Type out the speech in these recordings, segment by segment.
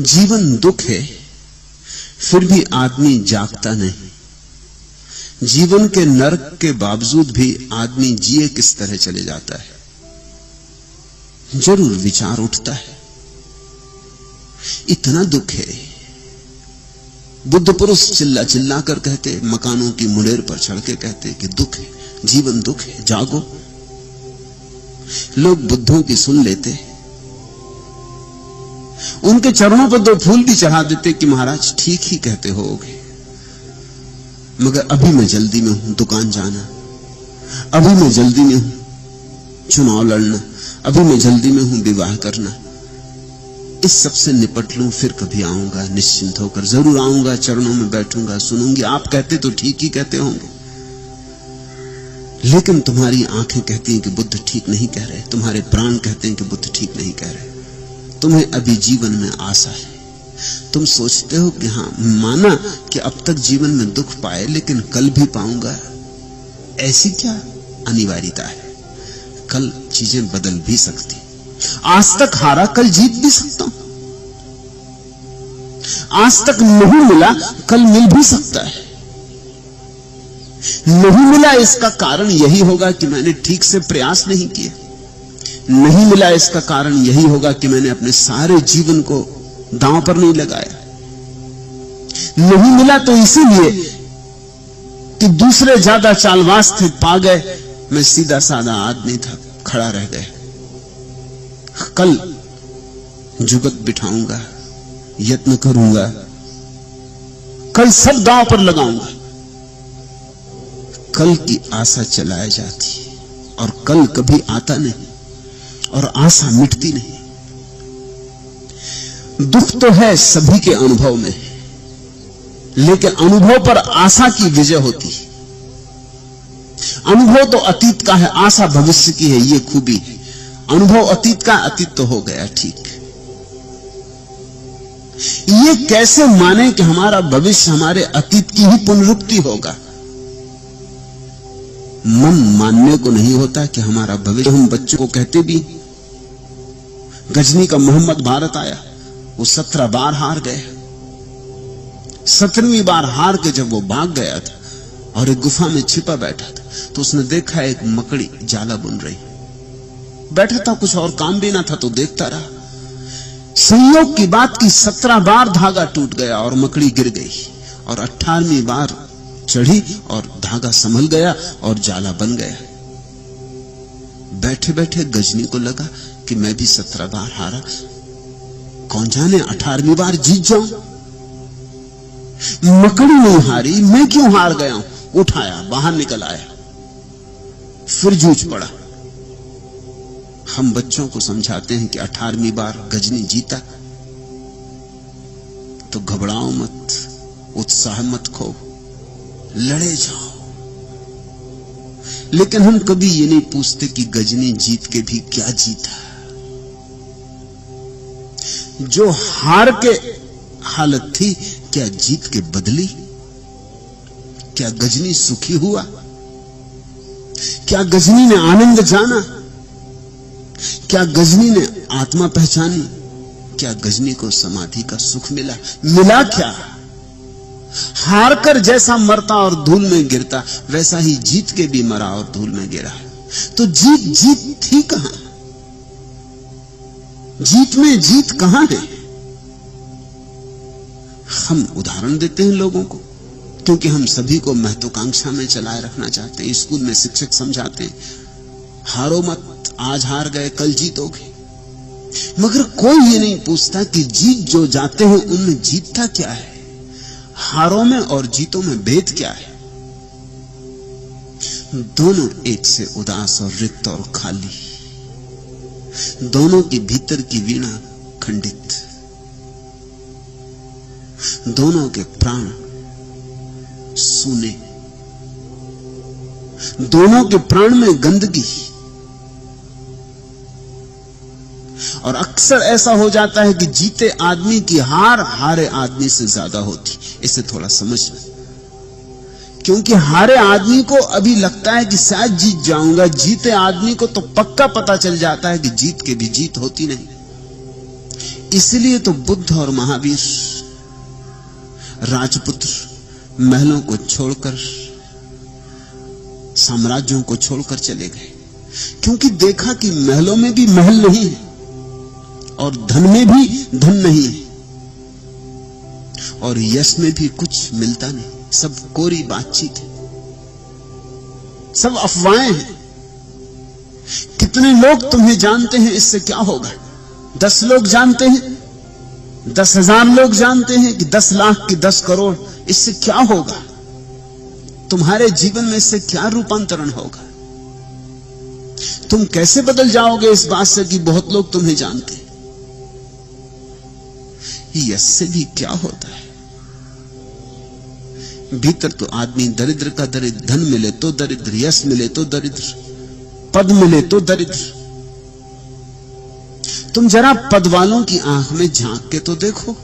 जीवन दुख है, फिर भी आदमी जागता नहीं। जीवन के नरक के बावजूद भी आदमी जिए किस तरह चले जाता है। ज़रूर विचार उठता है। इतना दुख है। बुद्ध पुरुष चिल्ला चिल्ला कर कहते, मकानों की मुड़ेर पर चढ़ के कहते कि दुख है, जीवन दुख है, जागो। लोग बुद्धों की सुन लेते। उनके चरणों पर दो फूल भी चढ़ा देते कि महाराज, ठीक ही कहते होगे मगर अभी मैं जल्दी में हूँ दुकान जाना। अभी मैं जल्दी में हूँ चुनाव लड़ना। अभी मैं जल्दी में हूँ विवाह करना। इस सबसे निपट लू, फिर कभी आऊँगा, निश्चिंत होकर ज़रूर आऊँगा, चरणों में बैठूँगा, सुनूँगी। आप कहते तो ठीक ही कहते होंगे। लेकिन तुम्हारी आँखें कहती हैं कि बुद्ध ठीक नहीं कह रहे, तुम्हारे प्राण कहते हैं कि बुद्ध ठीक नहीं कह रहे। तुम्हें अभी जीवन में आशा है। तुम सोचते हो कि हाँ, माना कि अब तक जीवन में दुख पाए, लेकिन कल भी पाऊँगा। ऐसी क्या अनिवार्यता है? कल चीज़ें बदल भी सकती। आज तक हारा कल जीत भी सकता हूँ। आज तक नहीं मिला, कल मिल भी सकता है। नहीं मिला इसका कारण यही होगा कि मैंने ठीक से प्रयास नहीं किया। नहीं मिला इसका कारण यही होगा कि मैंने अपने सारे जीवन को दांव पर नहीं लगाया। नहीं मिला तो इसीलिए कि दूसरे ज़्यादा चालवास थे, पा गए। मैं सीधा साधा आदमी था, खड़ा रह गया। कल जुगत बिठाऊँगा, यत्न करूँगा। कल सब दांव पर लगाऊँगा। कल की आशा चलाया जाती, और कल कभी आता नहीं। और आशा मिटती नहीं। दुख तो है सभी के अनुभव में, लेकिन अनुभव पर आशा की विजय होती है। अनुभव तो अतीत का है, आशा भविष्य की है, ये खूबी अनुभव अतीत का अतीत तो हो गया, ठीक। ये कैसे माने कि हमारा भविष्य हमारे अतीत की ही पुनरुक्ति होगा? मन मानने को नहीं होता कि हमारा भविष्य, हम बच्चों को कहते भी गजनी का मोहम्मद भारत आया। वो सत्रह बार हार गए। सत्रहवीं बार हार के जब वो भाग गया था और एक गुफा में छिपा बैठा था तो उसने देखा एक मकड़ी जाला बुन रही। बैठा था, कुछ और काम भी ना था तो देखता रहा। संयोग की बात की सत्रह बार धागा टूट गया और मकड़ी गिर गई और अठारहवीं बार चढ़ी और धागा संभल गया और जाला बन गया। बैठे बैठे गजनी को लगा कि मैं भी सत्रह बार हारा। कौन जाने, अठारहवीं बार जीत जाऊँ? मकड़ी नहीं हारी, मैं क्यों हार गया हूँ? उठाया, बाहर निकल आया। फिर जूझ पड़ा। हम बच्चों को समझाते हैं कि अठारहवीं बार गजनी जीता। तो घबराओ मत, उत्साह मत खो लड़े जाओ। लेकिन हम कभी ये नहीं पूछते कि गजनी जीत के भी क्या जीता जो हार के हालत थी, क्या जीत के बदली? क्या गजनी सुखी हुआ? क्या गजनी ने आनंद जाना? क्या गजनी ने आत्मा पहचानी? क्या गजनी को समाधि का सुख मिला? मिला क्या? हार कर जैसा मरता और धूल में गिरता, वैसा ही जीत के भी मरा और धूल में गिरा। तो जीत जीत थी कहाँ? जीत में जीत कहाँ है? हम उदाहरण देते हैं लोगों को, क्योंकि हम सभी को महत्वाकांक्षा में चलाए रखना चाहते हैं, स्कूल में शिक्षक समझाते हैं, हारो मत, आज हार गए, कल जीतोगे। मगर कोई ये नहीं पूछता कि जीत जो जाते हैं, उनमें जीतता क्या है? हारों में और जीतों में भेद क्या है? दोनों एक से उदास और रिक्त और खाली। दोनों के भीतर की वीणा खंडित। दोनों के प्राण सूने। दोनों के प्राण में गंदगी। और अक्सर ऐसा हो जाता है कि जीते आदमी की हार, हारे आदमी से ज़्यादा होती। इसे थोड़ा समझ क्योंकि हारे आदमी को अभी लगता है कि शायद जीत जाऊँगा, जीते आदमी को तो पक्का पता चल जाता है कि जीत के भी जीत होती नहीं। इसलिए तो बुद्ध और महावीर, राजपुत्र, महलों को छोड़कर, साम्राज्यों को छोड़कर चले गए। क्योंकि देखा कि महलों में भी महल नहीं है और धन में भी धन नहीं है और यश में भी कुछ मिलता नहीं। सब कोरी बातचीत है। सब अफवाहें हैं। कितने लोग तुम्हें जानते हैं, इससे क्या होगा? दस लोग जानते हैं, दस हज़ार लोग जानते हैं कि दस लाख की दस करोड़, इससे क्या होगा? तुम्हारे जीवन में इससे क्या रूपांतरण होगा? तुम कैसे बदल जाओगे इस बात से कि बहुत लोग तुम्हें जानते हैं? यश से भी क्या होता है? भीतर तो आदमी दरिद्र का दरिद्र, धन मिले तो दरिद्र, यश मिले तो दरिद्र, पद मिले तो दरिद्र। तुम जरा पद वालों की आँख में झाँक के तो देखो।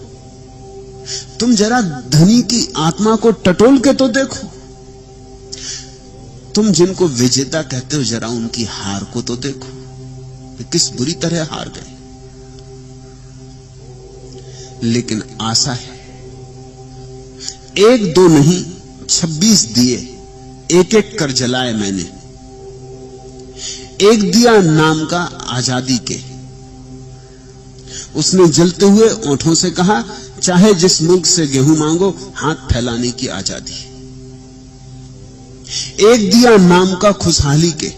तुम जरा धनी की आत्मा को टटोल के तो देखो। तुम जिनको विजेता कहते हो, जरा उनकी हार को तो देखो किस बुरी तरह हार गए। लेकिन आशा है एक दो नहीं, छब्बीस दिए। एक एक कर जलाए मैंने। एक दिया नाम का आज़ादी के। उसने जलते हुए ओठों से कहा, चाहे जिस मुल्क से गेहूँ मांगो, हाथ फैलाने की आज़ादी। एक दिया नाम का खुशहाली के।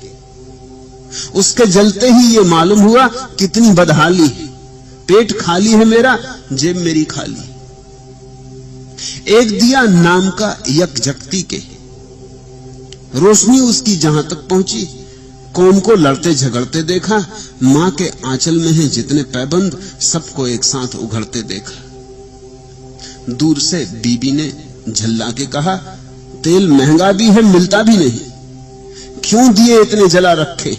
उसके जलते ही ये मालूम हुआ, कितनी बदहाली है। पेट खाली है मेरा, जेब मेरी खाली। एक दिया नाम का यक जगती के रोशनी उसकी जहाँ तक पहुँची, कौन को लड़ते झगड़ते देखा, माँ के आंचल में है जितने पैबंद, सबको एक साथ उघड़ते देखा। दूर से बीबी ने झल्ला के कहा, तेल महँगा भी है, मिलता भी नहीं। क्यों दिए इतने जला रखे?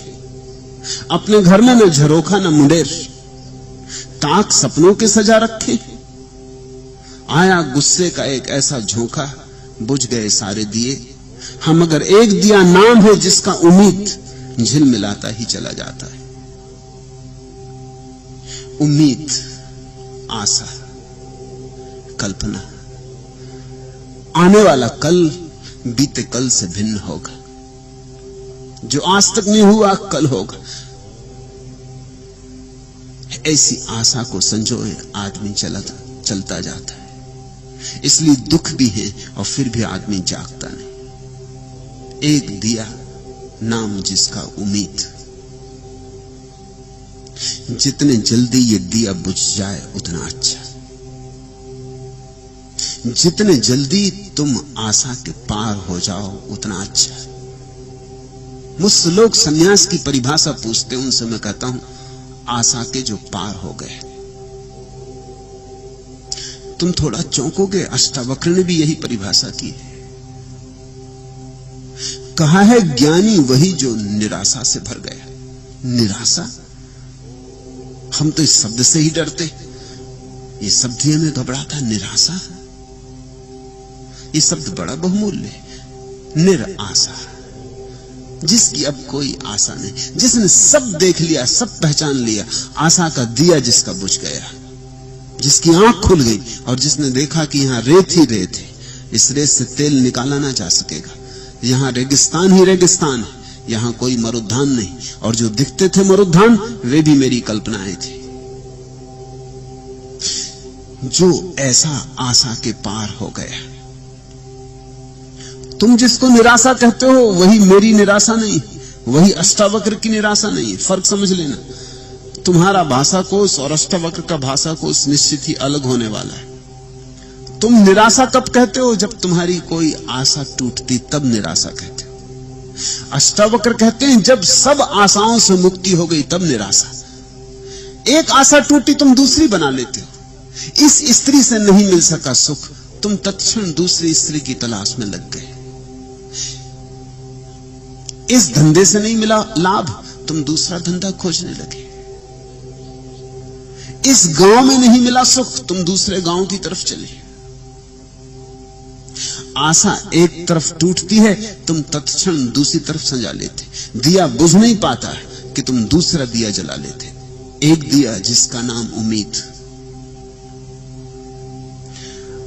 अपने घर में न झरोखा, न मुंडेर। ताक सपनों के सजा रखे। आया गुस्से का एक ऐसा झोंका, बुझ गए सारे दिए। हम अगर एक दिया नाम है जिसका उम्मीद झिल मिलाता ही चला जाता है। उम्मीद, आशा, कल्पना। आने वाला कल बीते कल से भिन्न होगा। जो आज तक नहीं हुआ, कल होगा। ऐसी आशा को संजोए आदमी चलता चलता जाता है। इसलिए दुख भी है और फिर भी आदमी जागता नहीं। एक दिया नाम जिसका उम्मीद। जितने जल्दी ये दिया बुझ जाए, उतना अच्छा। जितने जल्दी तुम आशा के पार हो जाओ, उतना अच्छा। मुझसे लोग सन्यास की परिभाषा पूछते उनसे मैं कहता हूँ, आशा के जो पार हो गए। तुम थोड़ा चौंकोगे अष्टावक्र ने भी यही परिभाषा की है। कहा है, ज्ञानी वही जो निराशा से भर गया निराशा? हम तो इस शब्द से ही डरते। ये शब्द ही हमें घबराता निराशा? ये शब्द बड़ा बहुमूल्य है। निराशा। जिसकी अब कोई आशा नहीं। जिसने सब देख लिया, सब पहचान लिया, आशा का दिया जिसका बुझ गया। जिसकी आँख खुल गई और जिसने देखा कि यहाँ रेत ही रेत है, इस रेत से तेल निकाला ना जा सकेगा। यहाँ रेगिस्तान ही रेगिस्तान है, यहाँ कोई मरुद्धान नहीं, और जो दिखते थे मरुद्धान, वे भी मेरी कल्पनाएँ थी। जो ऐसा आशा के पार हो गया। तुम जिसको निराशा कहते हो, वही मेरी निराशा नहीं, वही अष्टावक्र की निराशा नहीं, फ़र्क समझ लेना। तुम्हारा भाषा कोष और अष्टवक्र का भाषा कोष निश्चित ही अलग होने वाला है। तुम निराशा कब कहते हो? जब तुम्हारी कोई आशा टूटती, तब निराशा कहते हो। अष्टावक्र कहते हैं, जब सब आशाओं से मुक्ति हो गई, तब निराशा। एक आशा टूटी, तुम दूसरी बना लेते हो। इस स्त्री से नहीं मिल सका सुख। तुम तत्क्षण दूसरी स्त्री की तलाश में लग गए। इस धंधे से नहीं मिला लाभ। तुम दूसरा धंधा खोजने लगे। इस गाँव में नहीं मिला सुख, तुम दूसरे गाँव की तरफ़ चले। आशा एक तरफ़ टूटती है, तुम तत्क्षण दूसरी तरफ़ सजा लेते। दिया बुझ नहीं पाता कि तुम दूसरा दिया जला लेते। एक दिया जिसका नाम उम्मीद।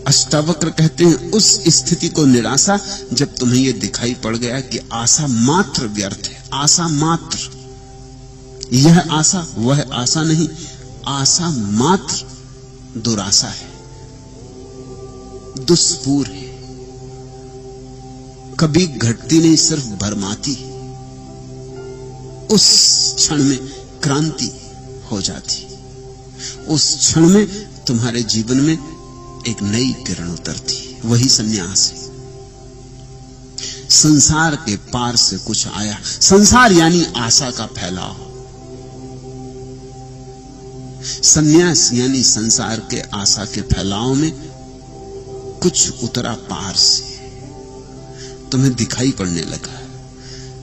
अष्टावक्र कहते हैं, उस स्थिति को निराशा, जब तुम्हें यह दिखाई पड़ गया कि आशा मात्र व्यर्थ है, आशा मात्र। यह आशा, वह आशा नहीं आशा मात्र दुराशा है दुष्पूर है। कभी घटती नहीं, सिर्फ़ भरमाती उस क्षण में क्रांति हो जाती उस क्षण में तुम्हारे जीवन में एक नई किरण उतरती वही संन्यास है। संसार के पार से कुछ आया। संसार यानी आशा का फैलाव। संन्यास यानी संसार के आशा के फैलाव में कुछ उतरा पार से तुम्हें दिखाई पड़ने लगा।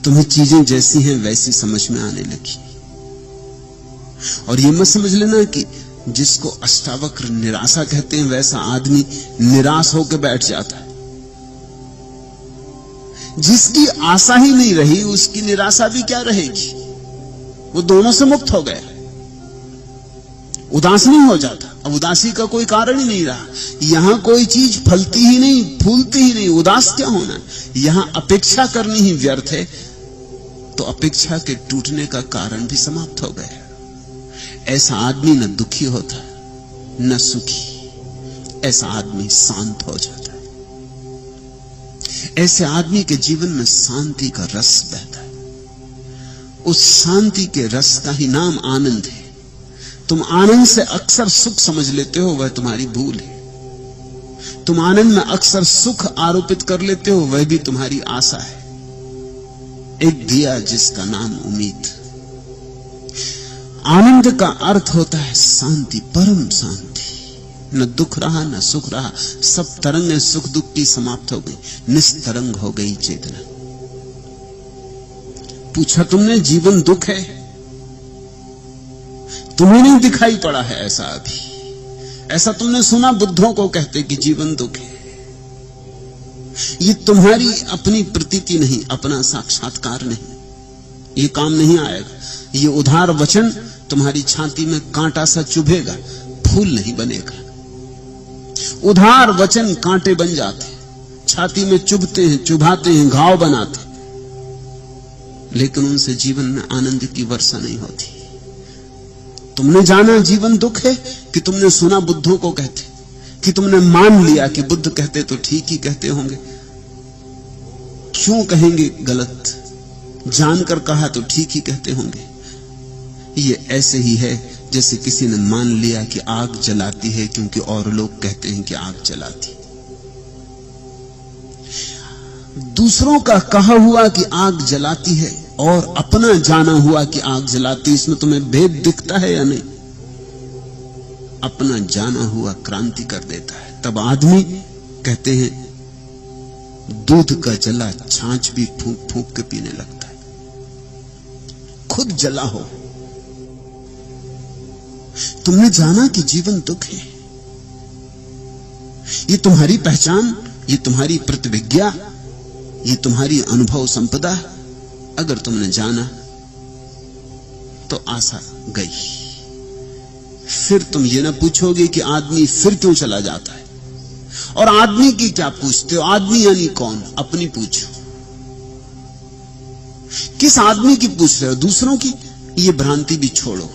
तुम्हें चीज़ें जैसी हैं वैसी समझ में आने लगी। और यह मत समझ लेना कि जिसको अष्टावक्र निराशा कहते हैं, वैसा आदमी निराश होकर बैठ जाता है। जिसकी आशा ही नहीं रही, उसकी निराशा भी क्या रहेगी? वो दोनों से मुक्त हो गया। उदास नहीं हो जाता। अब उदासी का कोई कारण ही नहीं रहा। यहाँ कोई चीज़ फलती ही नहीं, फूलती ही नहीं, उदास क्या होना यहाँ अपेक्षा करनी ही व्यर्थ है। तो अपेक्षा के टूटने का कारण भी समाप्त हो गया। ऐसा आदमी न दुखी होता, न सुखी। ऐसा आदमी शांत हो जाता। है ऐसे आदमी के जीवन में शांति का रस बहता है। उस शांति के रस का ही नाम आनंद है। तुम आनंद से अक्सर सुख समझ लेते हो, वह तुम्हारी भूल है। तुम आनंद में अक्सर सुख आरोपित कर लेते हो, वह भी तुम्हारी आशा है। एक दिया जिसका नाम उम्मीद। आनंद का अर्थ होता है शांति, परम शांति। न दुख रहा, न सुख रहा, सब तरंगें सुख दुख की समाप्त हो गई, निस्तरंग हो गई चेतना। पूछा तुमने, जीवन दुख है? तुम्हें नहीं दिखाई पड़ा है ऐसा अभी। ऐसा तुमने सुना बुद्धों को कहते कि जीवन दुख है। ये तुम्हारी अपनी प्रतीति नहीं, अपना साक्षात्कार नहीं। ये काम नहीं आएगा। ये उधार वचन तुम्हारी छाती में कांटा सा चुभेगा, फूल नहीं बनेगा। उधार वचन कांटे बन जाते छाती में चुभते हैं, चुभाते हैं, घाव बनाते लेकिन उनसे जीवन में आनंद की वर्षा नहीं होती। तुमने जाना जीवन दुख है कि तुमने सुना बुद्धों को कहते। कि तुमने मान लिया कि बुद्ध कहते तो ठीक ही कहते होंगे। क्यों कहेंगे गलत? जानकर कहा तो ठीक ही कहते होंगे। ये ऐसे ही है जैसे किसी ने मान लिया कि आग जलाती है क्योंकि और लोग कहते हैं कि आग जलाती। दूसरों का कहा हुआ कि आग जलाती है और अपना जाना हुआ कि आग जलाती, इसमें तुम्हें भेद दिखता है या नहीं? अपना जाना हुआ क्रांति कर देता है। तब आदमी कहते हैं, दूध का जला छाछ भी फूक फूक के पीने लगता है। खुद जला हो। तुमने जाना कि जीवन दुख है? ये तुम्हारी पहचान, ये तुम्हारी प्रतिविज्ञा, ये तुम्हारी अनुभव संपदा। अगर तुमने जाना तो आशा गई। फिर तुम ये ना पूछोगे कि आदमी फिर क्यों चला जाता है? और आदमी की क्या पूछते हो? आदमी यानी कौन? अपनी पूछो। किस आदमी की पूछ रहे हो? दूसरों की? ये भ्रांति भी छोड़ो।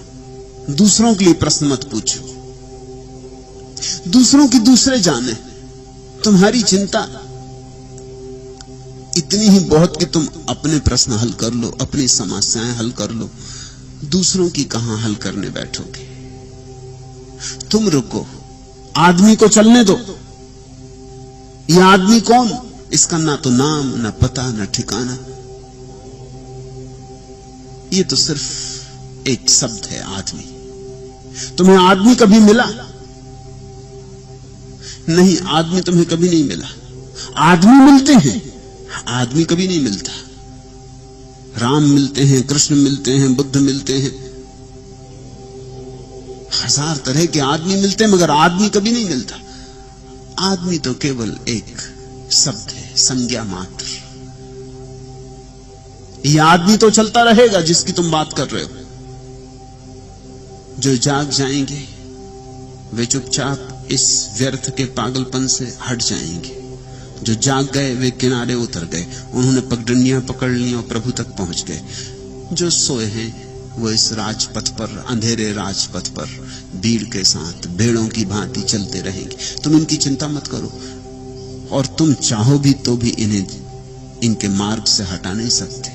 दूसरों के लिए प्रश्न मत पूछो। दूसरों की दूसरे जाने। तुम्हारी चिंता इतनी ही बहुत कि तुम अपने प्रश्न हल कर लो, अपनी समस्याएँ हल कर लो, दूसरों की कहाँ हल करने बैठोगे? तुम रुको, आदमी को चलने दो। यह आदमी कौन? इसका ना तो नाम, ना पता, ना ठिकाना। ये तो सिर्फ़ एक शब्द है, आदमी। तुम्हें आदमी कभी मिला? नहीं, आदमी तुम्हें कभी नहीं मिला। आदमी मिलते हैं। आदमी कभी नहीं मिलता। राम मिलते हैं, कृष्ण मिलते हैं, बुद्ध मिलते हैं। हज़ार तरह के आदमी मिलते हैं, मगर आदमी कभी नहीं मिलता। आदमी तो केवल एक शब्द है, संज्ञा मात्र। यह आदमी तो चलता रहेगा जिसकी तुम बात कर रहे हो। जो जाग जाएँगे, वे चुपचाप इस व्यर्थ के पागलपन से हट जाएँगे। जो जाग गए, वे किनारे उतर गए। उन्होंने पगडंडियाँ पकड़ ली और प्रभु तक पहुँच गए। जो सोए हैं, वो इस राजपथ पर, अंधेरे राजपथ पर, भीड़ के साथ, भेड़ों की भांति चलते रहेंगे। तुम इनकी चिंता मत करो। और तुम चाहो भी तो भी इन्हें, इनके मार्ग से हटा नहीं सकते।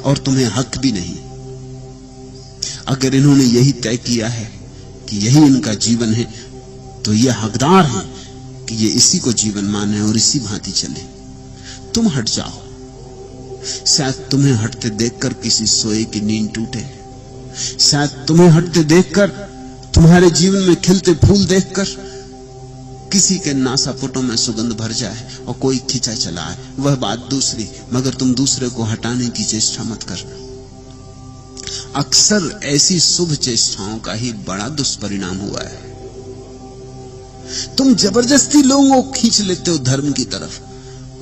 और तुम्हें हक भी नहीं। अगर इन्होंने यही तय किया है कि यही इनका जीवन है तो ये हकदार है। कि ये इसी को जीवन माने और इसी भांति चले। तुम हट जाओ। शायद तुम्हें हटते देखकर किसी सोए की नींद टूटे। शायद तुम्हें हटते देखकर तुम्हारे जीवन में खिलते फूल देखकर किसी के नासापुटों में सुगंध भर जाए और कोई खिंचा चला है वह बात दूसरी, मगर तुम दूसरे को हटाने की चेष्टा मत कर। अक्सर ऐसी शुभ चेष्टाओं का ही बड़ा दुष्परिणाम हुआ है। तुम ज़बरदस्ती लोगों को खींच लेते हो धर्म की तरफ़।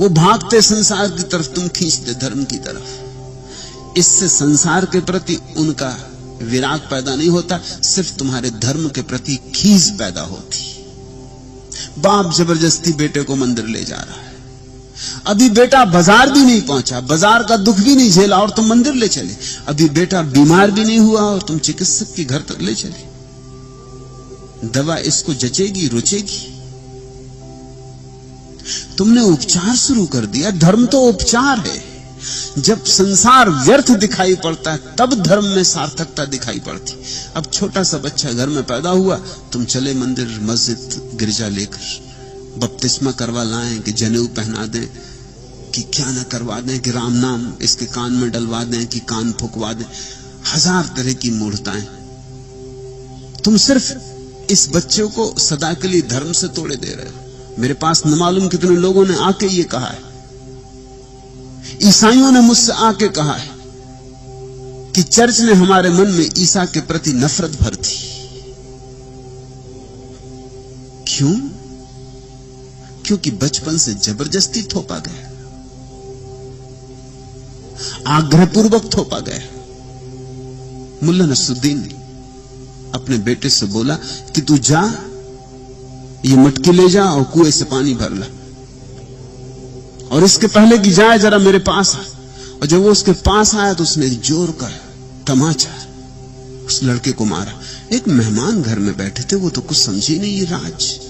वो भागते संसार की तरफ़, तुम खींचते धर्म की तरफ़। इससे संसार के प्रति उनका विराग पैदा नहीं होता, सिर्फ़ तुम्हारे धर्म के प्रति खींच पैदा होती। बाप ज़बरदस्ती बेटे को मंदिर ले जा रहा है। अभी बेटा बाज़ार भी नहीं पहुँचा, बाज़ार का दुख भी नहीं झेला और तुम मंदिर ले चले। अभी बेटा बीमार भी नहीं हुआ और तुम चिकित्सक के घर तक ले चले। दवा इसको जचेगी, रुचेगी। तुमने उपचार शुरू कर दिया, धर्म तो उपचार है। जब संसार व्यर्थ दिखाई पड़ता है, तब धर्म में सार्थकता दिखाई पड़ती। अब छोटा सा बच्चा घर में पैदा हुआ, तुम चले मंदिर, मस्जिद, गिरजा लेकर बपतिस्मा करवा लाएँ, कि जनेऊ पहना दें, कि क्या ना करवा दें, कि राम नाम इसके कान में डलवा दें, कि कान फुकवा दें। हज़ार तरह की मूर्ताएँ। तुम सिर्फ़ इस बच्चे को सदा के लिए धर्म से तोड़े दे रहे हो। मेरे पास न मालूम कितने लोगों ने आके ये कहा है। ईसाइयों ने मुझसे आके कहा है कि चर्च ने हमारे मन में ईसा के प्रति नफरत भर दी। क्यों? क्योंकि बचपन से ज़बरदस्ती थोपा गया। आग्रहपूर्वक थोपा गया। मुल्ला नसुद्दीन अपने बेटे से बोला कि तू जा, ये मटकी ले जा और कुएँ से पानी भर ला। और इसके पहले कि जाए, जरा मेरे पास आ। और जब वो उसके पास आया तो उसने ज़ोर का तमाचा उस लड़के को मारा। एक मेहमान घर में बैठे थे, वो तो कुछ समझी नहीं, ये राज।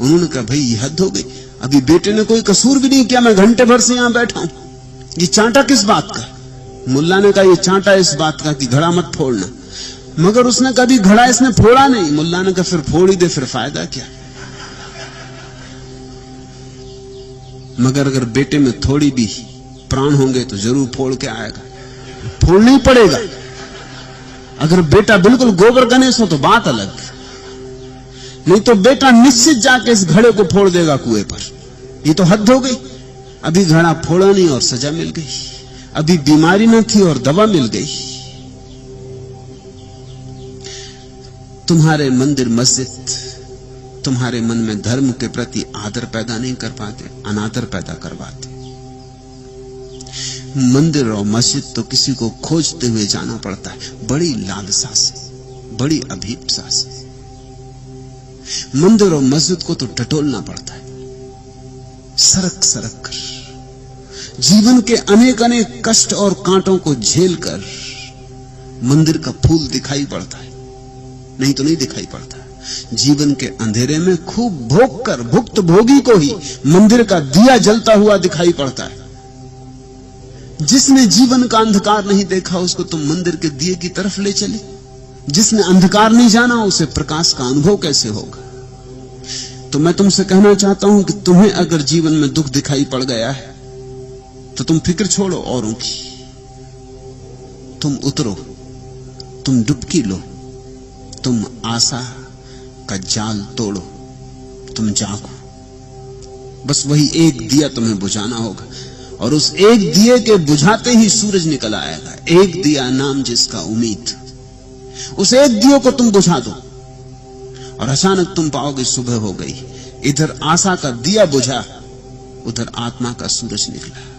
उन्होंने कहा, भाई, ये हद हो गई। अभी बेटे ने कोई कसूर भी नहीं किया, मैं घंटे भर से यहाँ बैठा हूँ। ये चांटा किस बात का? मुल्ला ने कहा, ये चांटा इस बात का कि घड़ा मत फोड़ना। मगर उसने कभी घड़ा इसने फोड़ा नहीं। मुल्ला ने कहा, फिर फोड़ ही दे, फिर फ़ायदा क्या? मगर अगर बेटे में थोड़ी भी प्राण होंगे तो ज़रूर फोड़ के आएगा। फोड़ना ही पड़ेगा। अगर बेटा बिल्कुल गोबर गणेश हो तो बात अलग। नहीं तो बेटा निश्चित जाके इस घड़े को फोड़ देगा कुएँ पर। ये तो हद हो गई। अभी घड़ा फोड़ा नहीं और सजा मिल गई। अभी बीमारी न थी और दवा मिल गई। तुम्हारे मंदिर मस्जिद, तुम्हारे मन में धर्म के प्रति आदर पैदा नहीं कर पाते, अनादर पैदा करवाते मंदिर और मस्जिद तो किसी को खोजते हुए जाना पड़ता है। बड़ी लालसा से, बड़ी अभीपसा से। मंदिर और मस्जिद को तो टटोलना पड़ता है। सरक सरक कर, जीवन के अनेक अनेक कष्ट और कांटों को झेल कर मंदिर का फूल दिखाई पड़ता है। नहीं तो नहीं दिखाई पड़ता। जीवन के अंधेरे में खूब भोग कर भुक्त भोगी को ही मंदिर का दिया जलता हुआ दिखाई पड़ता है। जिसने जीवन का अंधकार नहीं देखा, उसको तुम मंदिर के दिए की तरफ़ ले चले। जिसने अंधकार नहीं जाना, उसे प्रकाश का अनुभव कैसे होगा? तो मैं तुमसे कहना चाहता हूँ कि तुम्हें अगर जीवन में दुख दिखाई पड़ गया है तो तुम फ़िक्र छोड़ो औरों की। तुम उतरो, तुम डुबकी लो। तुम आशा का जाल तोड़ो, तुम जागो। बस वही एक दिया तुम्हें बुझाना होगा और उस एक दिए के बुझाते ही सूरज निकल आएगा। एक दिया नाम जिसका उम्मीद, उस एक दियो को तुम बुझा दो और अचानक तुम पाओगे सुबह हो गई। इधर आशा का दिया बुझा, उधर आत्मा का सूरज निकला।